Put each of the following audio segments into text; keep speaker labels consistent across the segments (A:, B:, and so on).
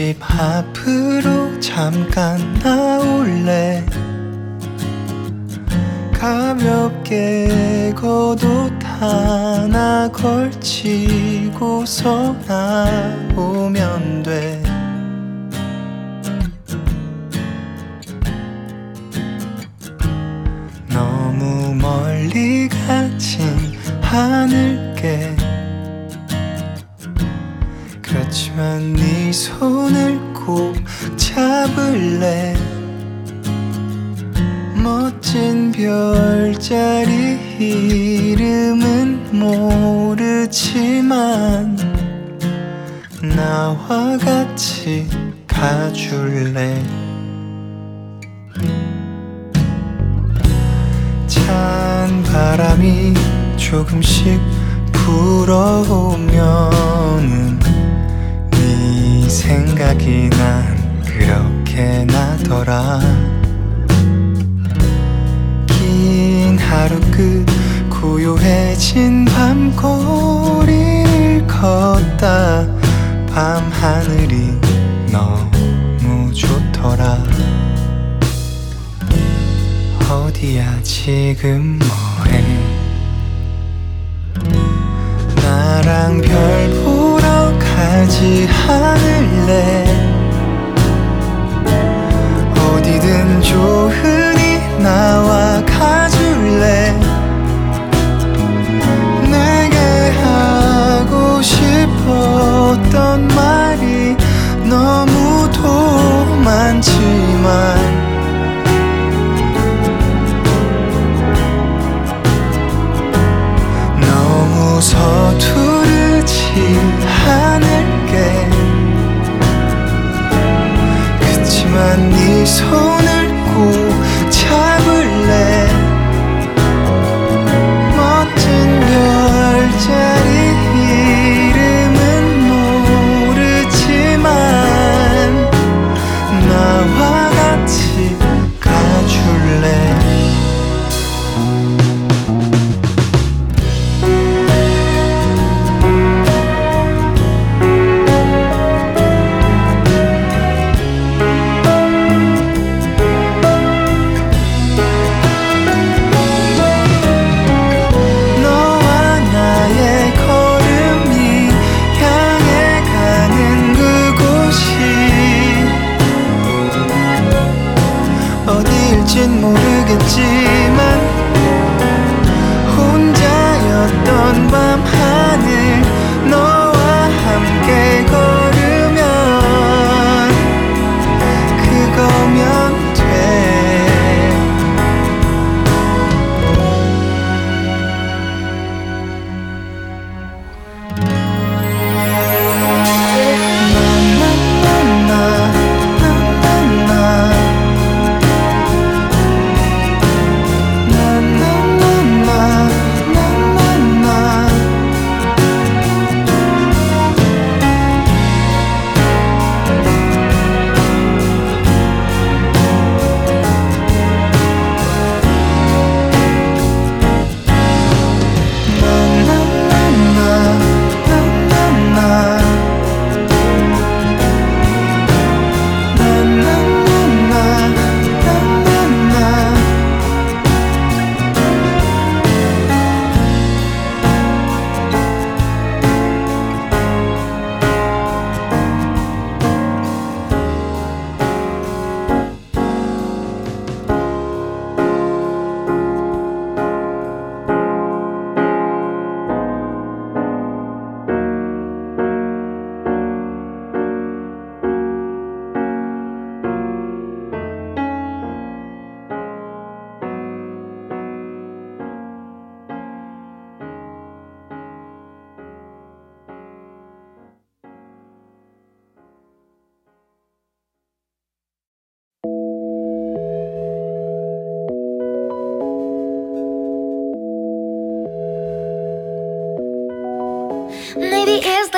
A: 집 앞으로 잠깐 나올래? 가볍게 겉옷 하나 걸치고서 나오면 돼. 너무 멀리 갇힌 하늘께 손을 꼭 잡을래? 멋진 별자리 이름은 모르지만 나와 같이 가줄래? 찬 바람이 조금씩 불어오면은 생각이 난 그렇게 나더라. 긴 하루 끝 고요해진 밤거리를 걷다 밤하늘이 너무 좋더라. 어디야 지금 뭐해? 나랑 별 보고 하지 않을래? 어디든 좋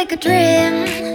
B: like a dream.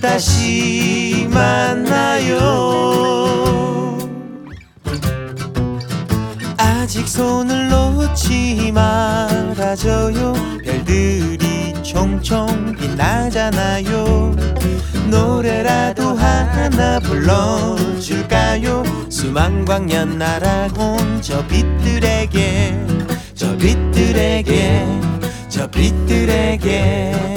C: 다시 만나요. 아직 손을 놓지 말아줘요. 별들이 총총 빛나잖아요. 노래라도 하나 불러줄까요? 수만광년 날아온 저 빛들에게 저 빛들에게 저 빛들에게.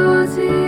B: causes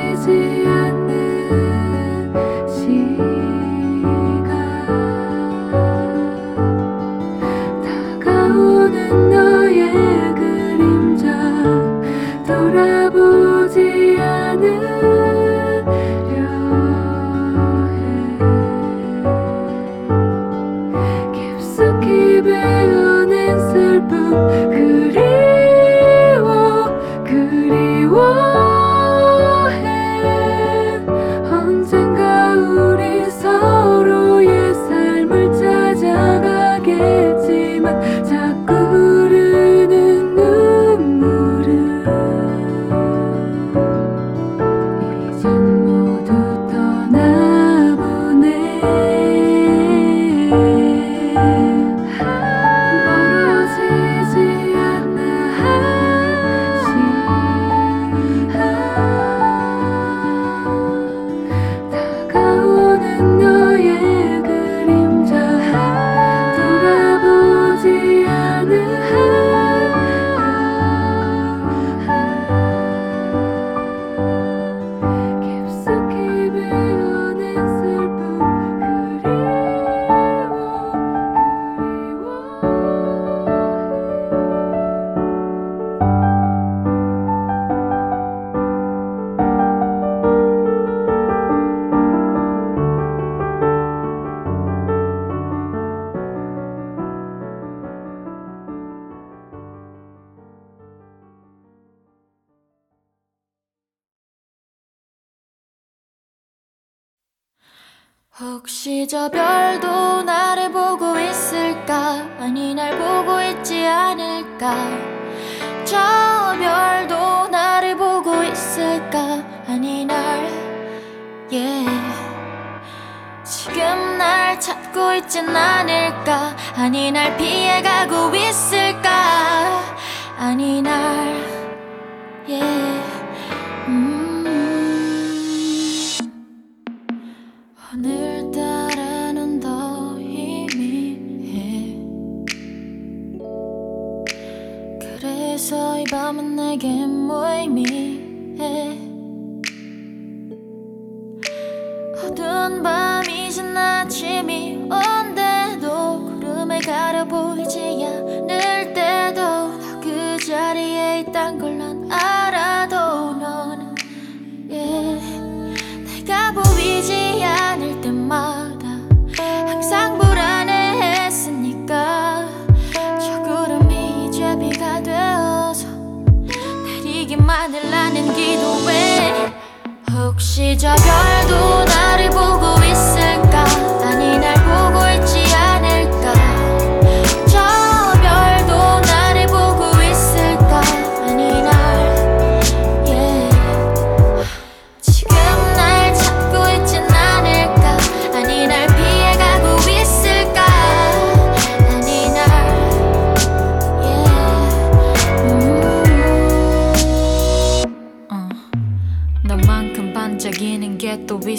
B: 진짜 별도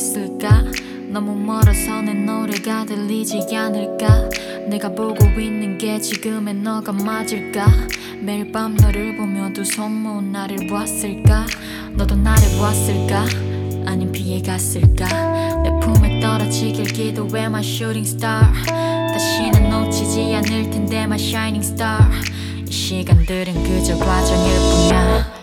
B: 있을까? 너무 멀어서 내 노래가 들리지 않을까? 내가 보고 있는 게 지금의 너가 맞을까? 매일 밤 너를 보며 두 손 모은 나를 보았을까? 너도 나를 보았을까? 아님 피해갔을까? 내 품에 떨어지길 기도해 my shooting star. 다시는 놓치지 않을 텐데 my shining star. 이 시간들은 그저 과정일 뿐이야.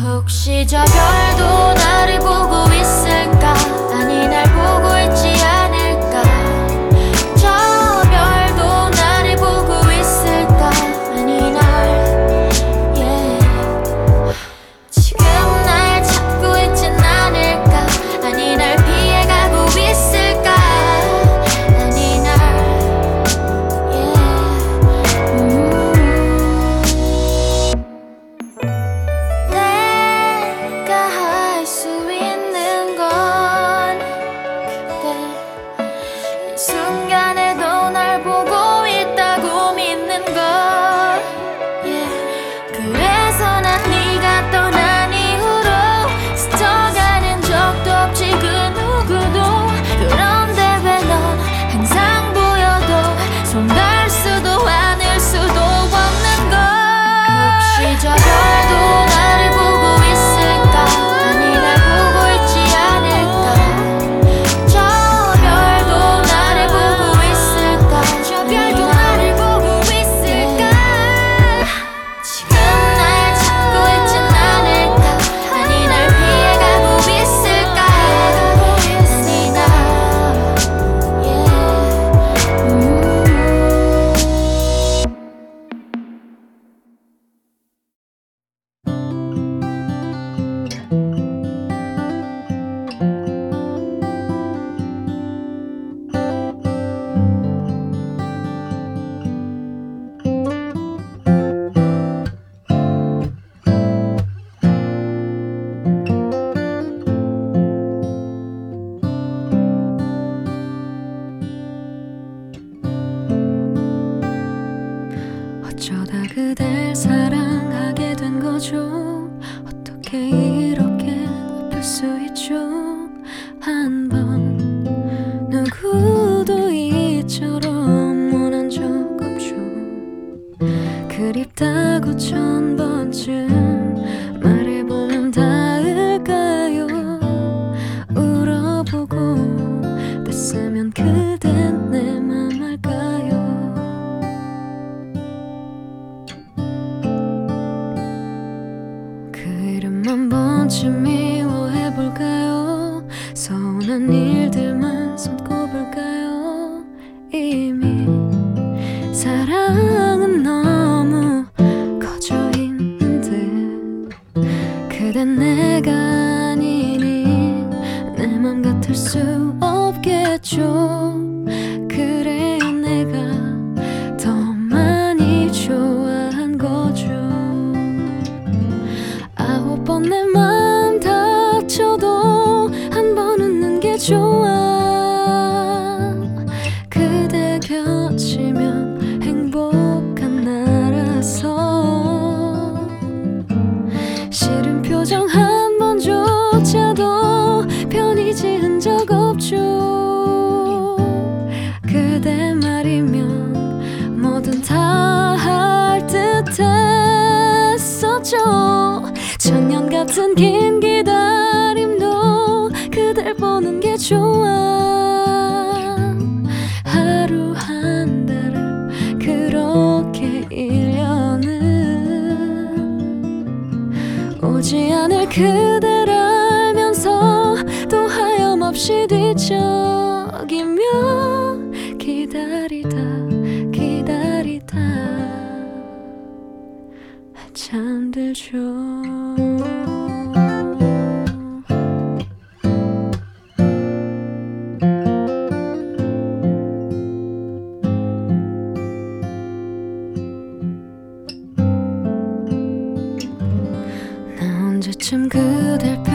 B: 혹시 저 별도 나를 보고 있을까? 날 보고 있지. 나 언제쯤 그댈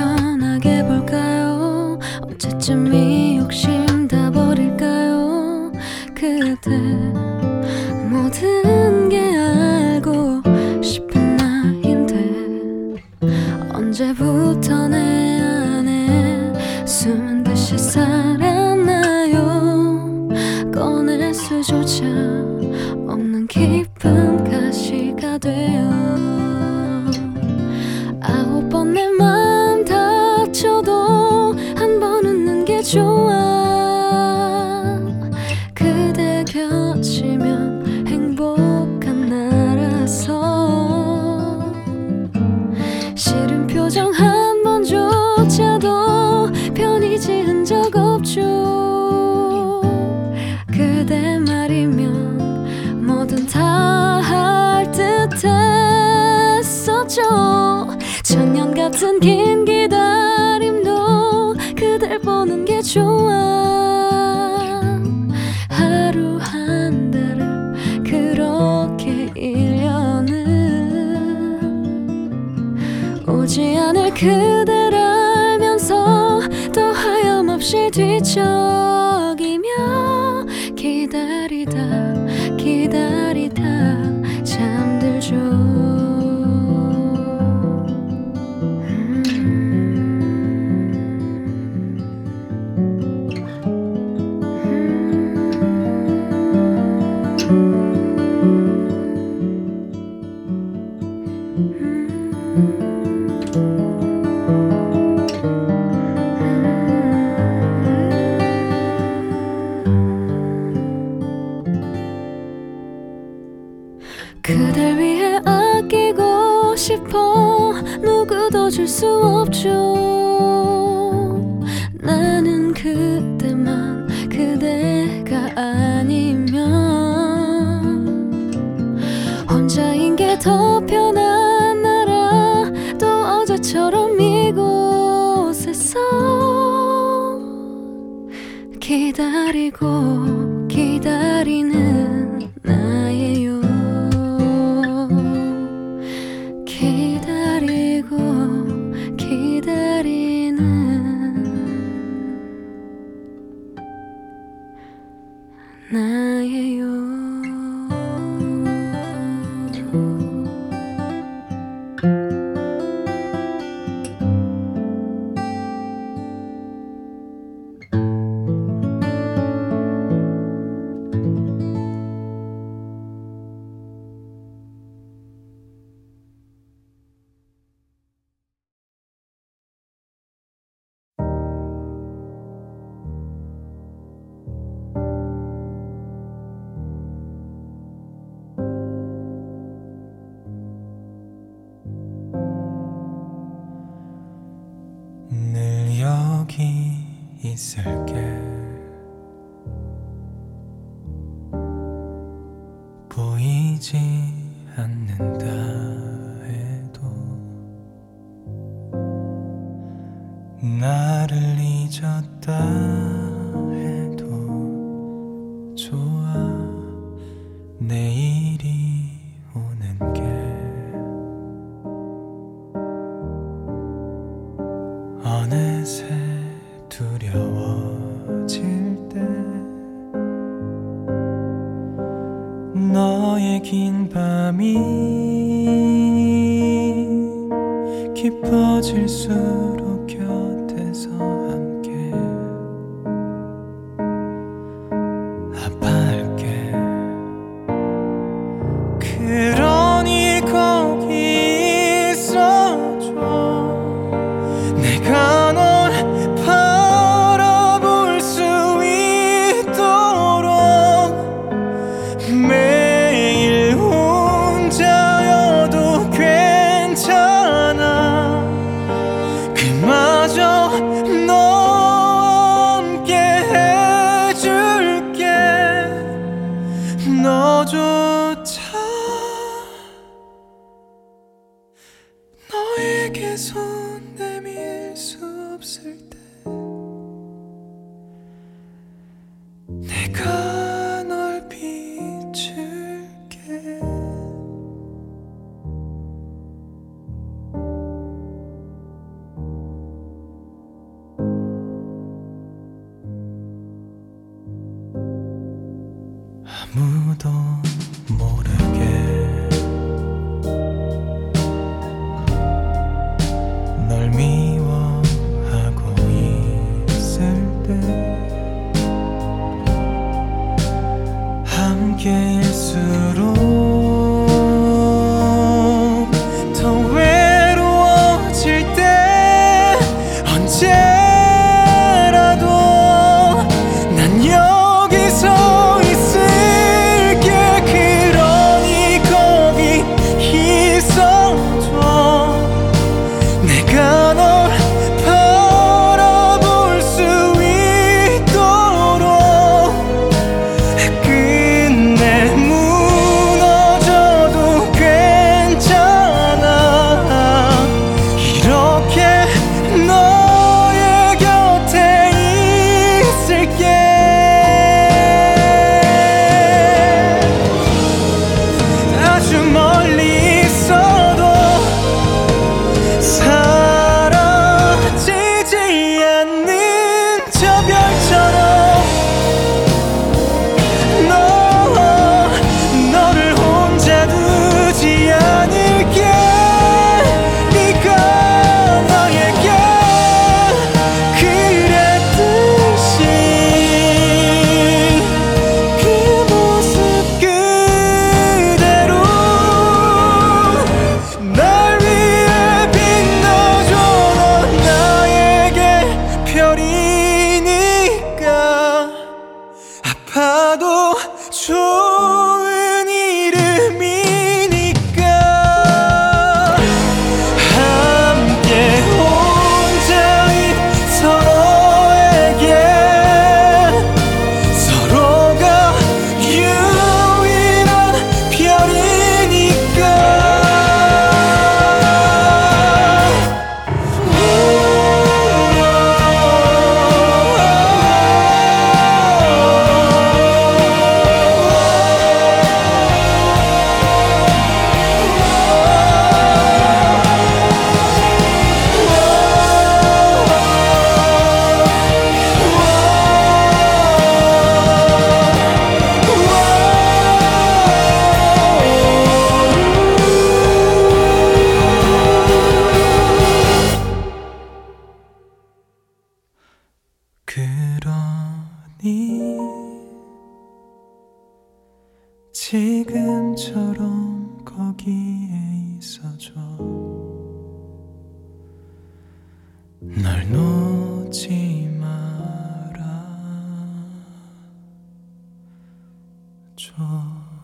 D: 줘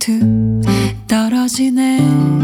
A: 툭 떨어지네.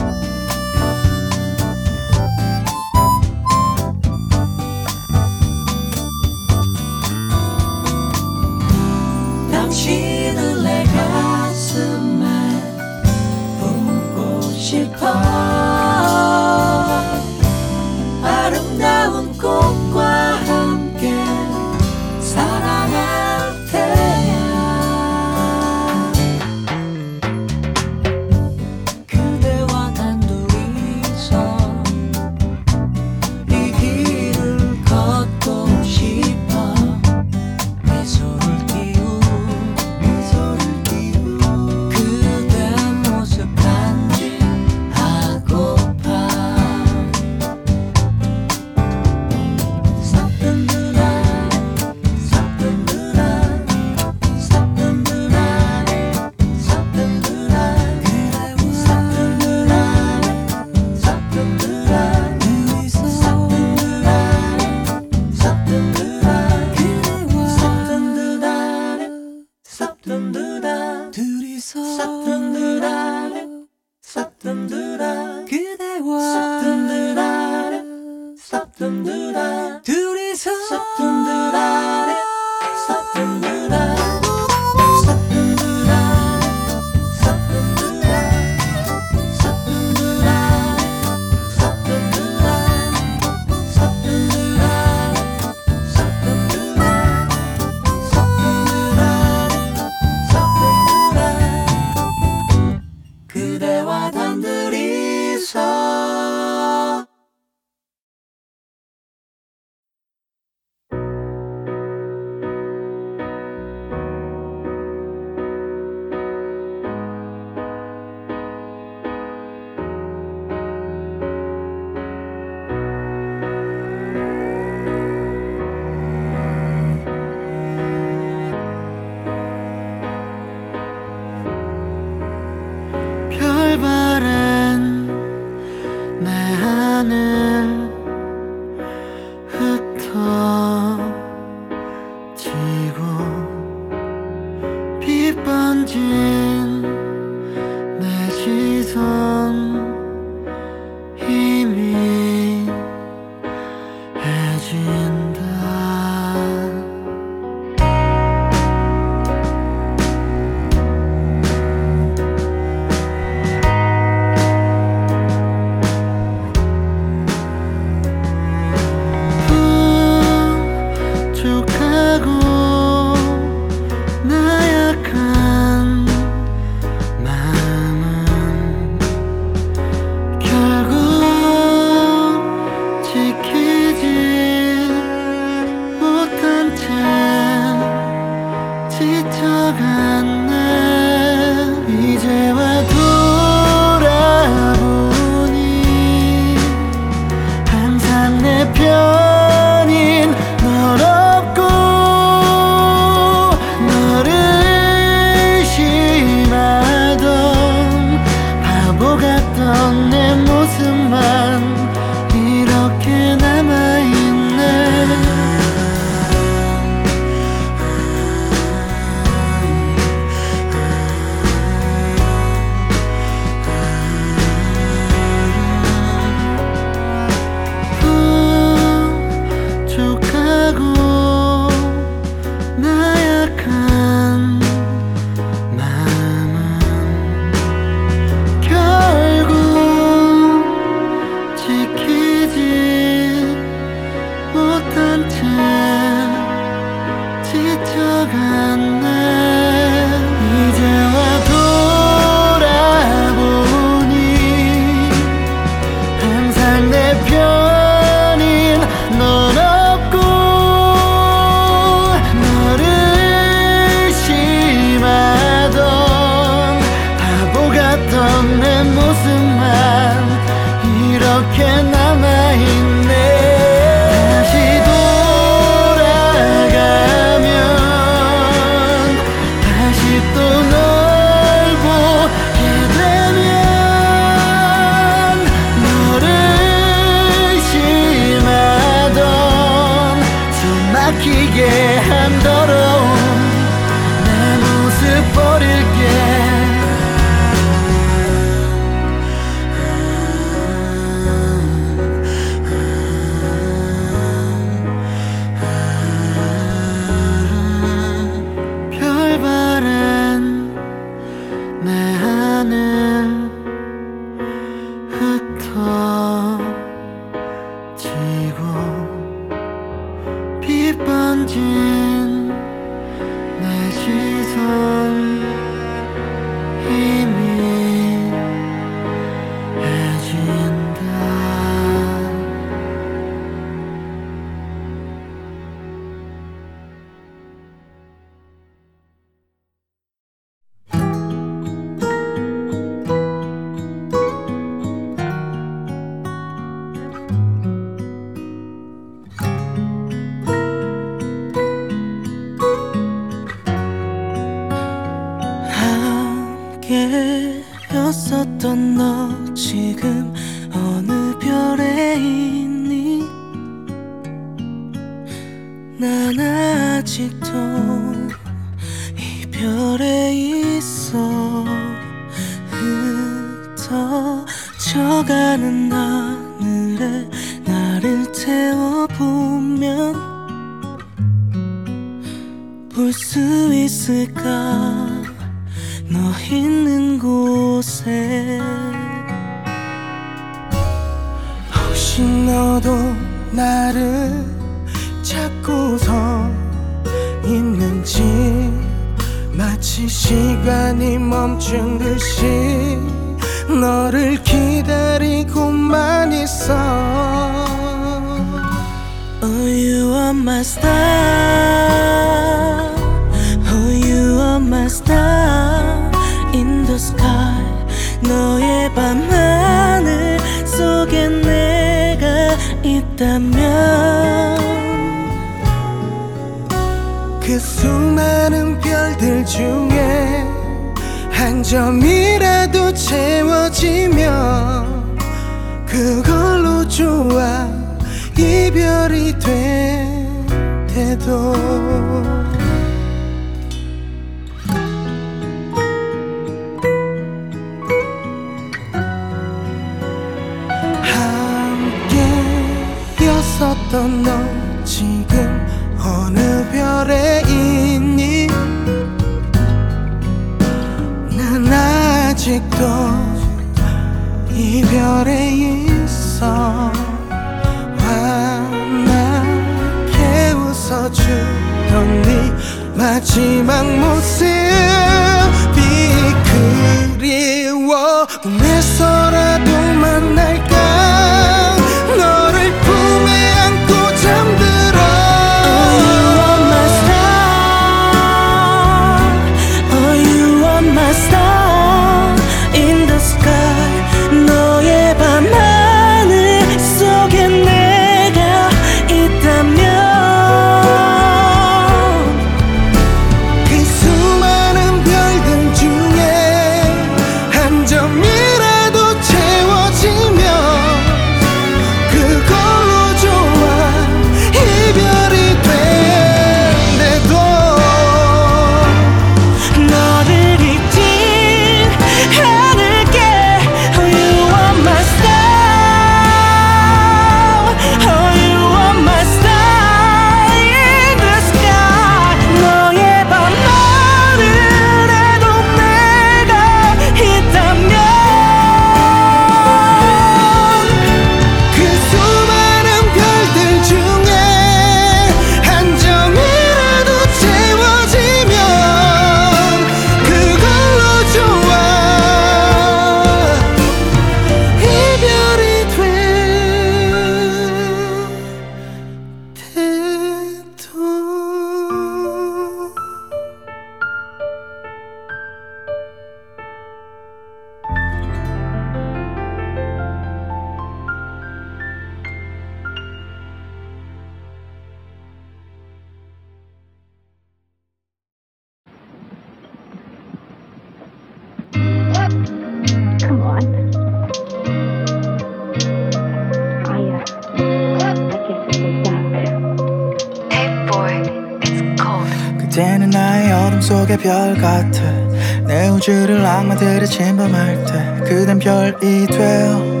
A: 침범할 때 그댄 별이 되어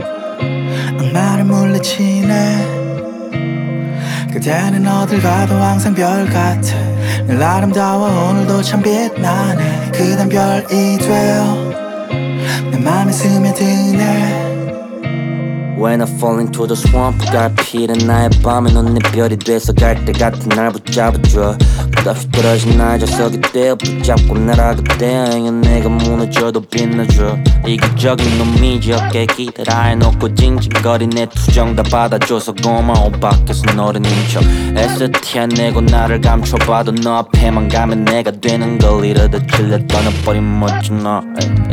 A: 악마를 물리치네. 그대는 어딜 가도 항상 별 같아. 늘 아름다워 오늘도 참 빛나네. 그댄 별이 되어 내 맘에 스며드네.
E: When I fall into the swamp 갈피는 나의 밤에 넌내 별이 돼서 갈 때 같은 날 붙잡아줘 끝없이 떨어진 날 저석이 떼어 붙잡고 날아가 대 행여 내가 무너져도 빛나줘. 이기적인 놈이지 어깨 기대라 해놓고 징징거린 내 투정 다 받아줘서 고마워. 밖에서 너를 인척 애써 티내고 나를 감춰봐도 너 앞에만 가면 내가 되는 걸 이러다 질려 떠나버린 멋진 너.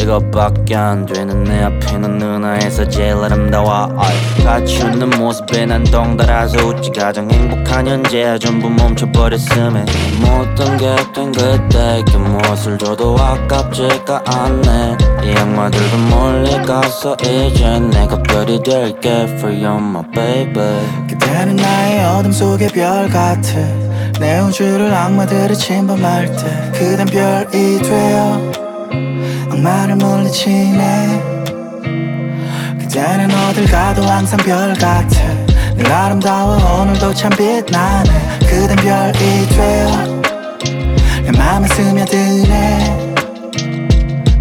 E: 이거밖에 안 되는 내 앞에 넌 누나에서 제일 아름다워. 같이 웃는 모습에 난 덩달아서 웃지. 가장 행복한 현재야. 전부 멈춰버렸음에 모든 게된 그때 그 무엇을 줘도 아깝지가 않네. 이 악마들도 멀리 가서 이제 내가 별이 될게 For you my baby.
A: 그대는 나의 어둠 속의 별 같아. 내 우주를 악마들이 침범할 때 그댄 별이 되어 악마를 물리치네. 그대는 어딜 가도 항상 별 같아. 늘 아름다워 오늘도 참 빛나네 그댄 별이 되어 내 맘에 스며드네.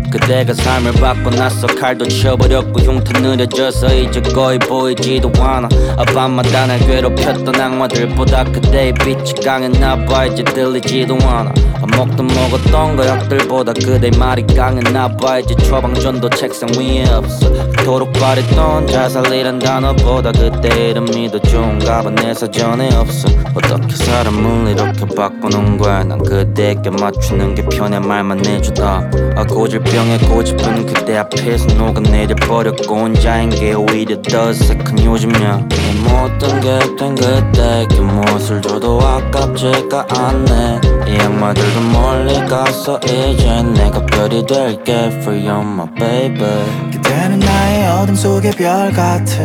E: 그대가 삶을 바꿔놨어. 칼도 쳐버렸고 흉터 느려져서 이제 거의 보이지도 않아. 아, 밤마다 날 괴롭혔던 악마들보다 그대의 빛이 강했나 봐. 이제 들리지도 않아. 밥 먹던 먹었던 거역들보다 그대의 말이 강했나 봐. 이제 처방전도 책상 위에 없어 그토록 바랬던 자살이란 단어보다 그대 이름이 더 좋은가 봐내 사전에 없어. 어떻게 사람을 이렇게 바꾸는 거야? 난 그대에게 맞추는 게 편해. 말만 해주다 아 고질병에 고집은 그대 앞에서 녹아내려 버렸고 혼자인 게 오히려 더 어색한 요즘이야. 내 모든 게된 그때 그 무엇을 줘도 아깝지가 않네. 이 악마들도 멀리 가서 이제 내가 별이 될게. For you my baby
A: 그대는 나의 어둠 속의 별 같아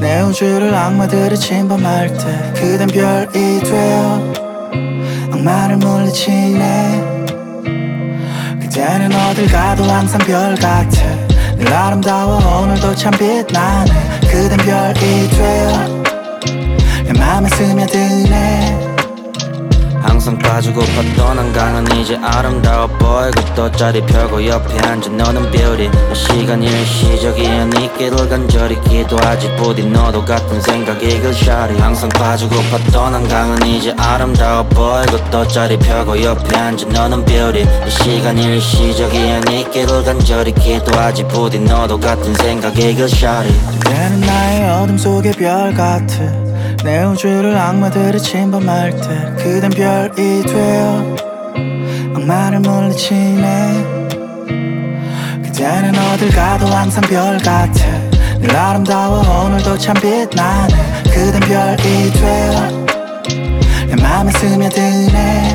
A: 내 우주를 악마들이 침범할 때 그댄 별이 되어 악마를 물리치네. 그대는 어딜 가도 항상 별 같아. 늘 아름다워 오늘도 참 빛나네. 그댄 별이 되어 내 맘에 스며드네
E: 항상 빠지고팠던 한강은 이제 아름다워 보이고 또 자리 펴고 옆에 앉아 너는 beauty. 시간 일시적이야 네 길을 간절히 기도하지. 부디 너도 같은 생각이 그 샤리. 항상 빠지고팠던 한강은 이제 아름다워 보이고 또 자리 펴고 옆에 앉아 너는 beauty. 시간 일시적이야 네 길을 간절히 기도하지. 부디 너도 같은 생각이 그 샤리.
A: 그대는 나의 어둠 속의 별 같아 내 우주를 악마들이 침범할 때 그댄 별이 되어 악마를 물리치네. 그대는 어딜 가도 항상 별 같아. 늘 아름다워 오늘도 참 빛나네. 그댄 별이 되어 내 맘에 스며드네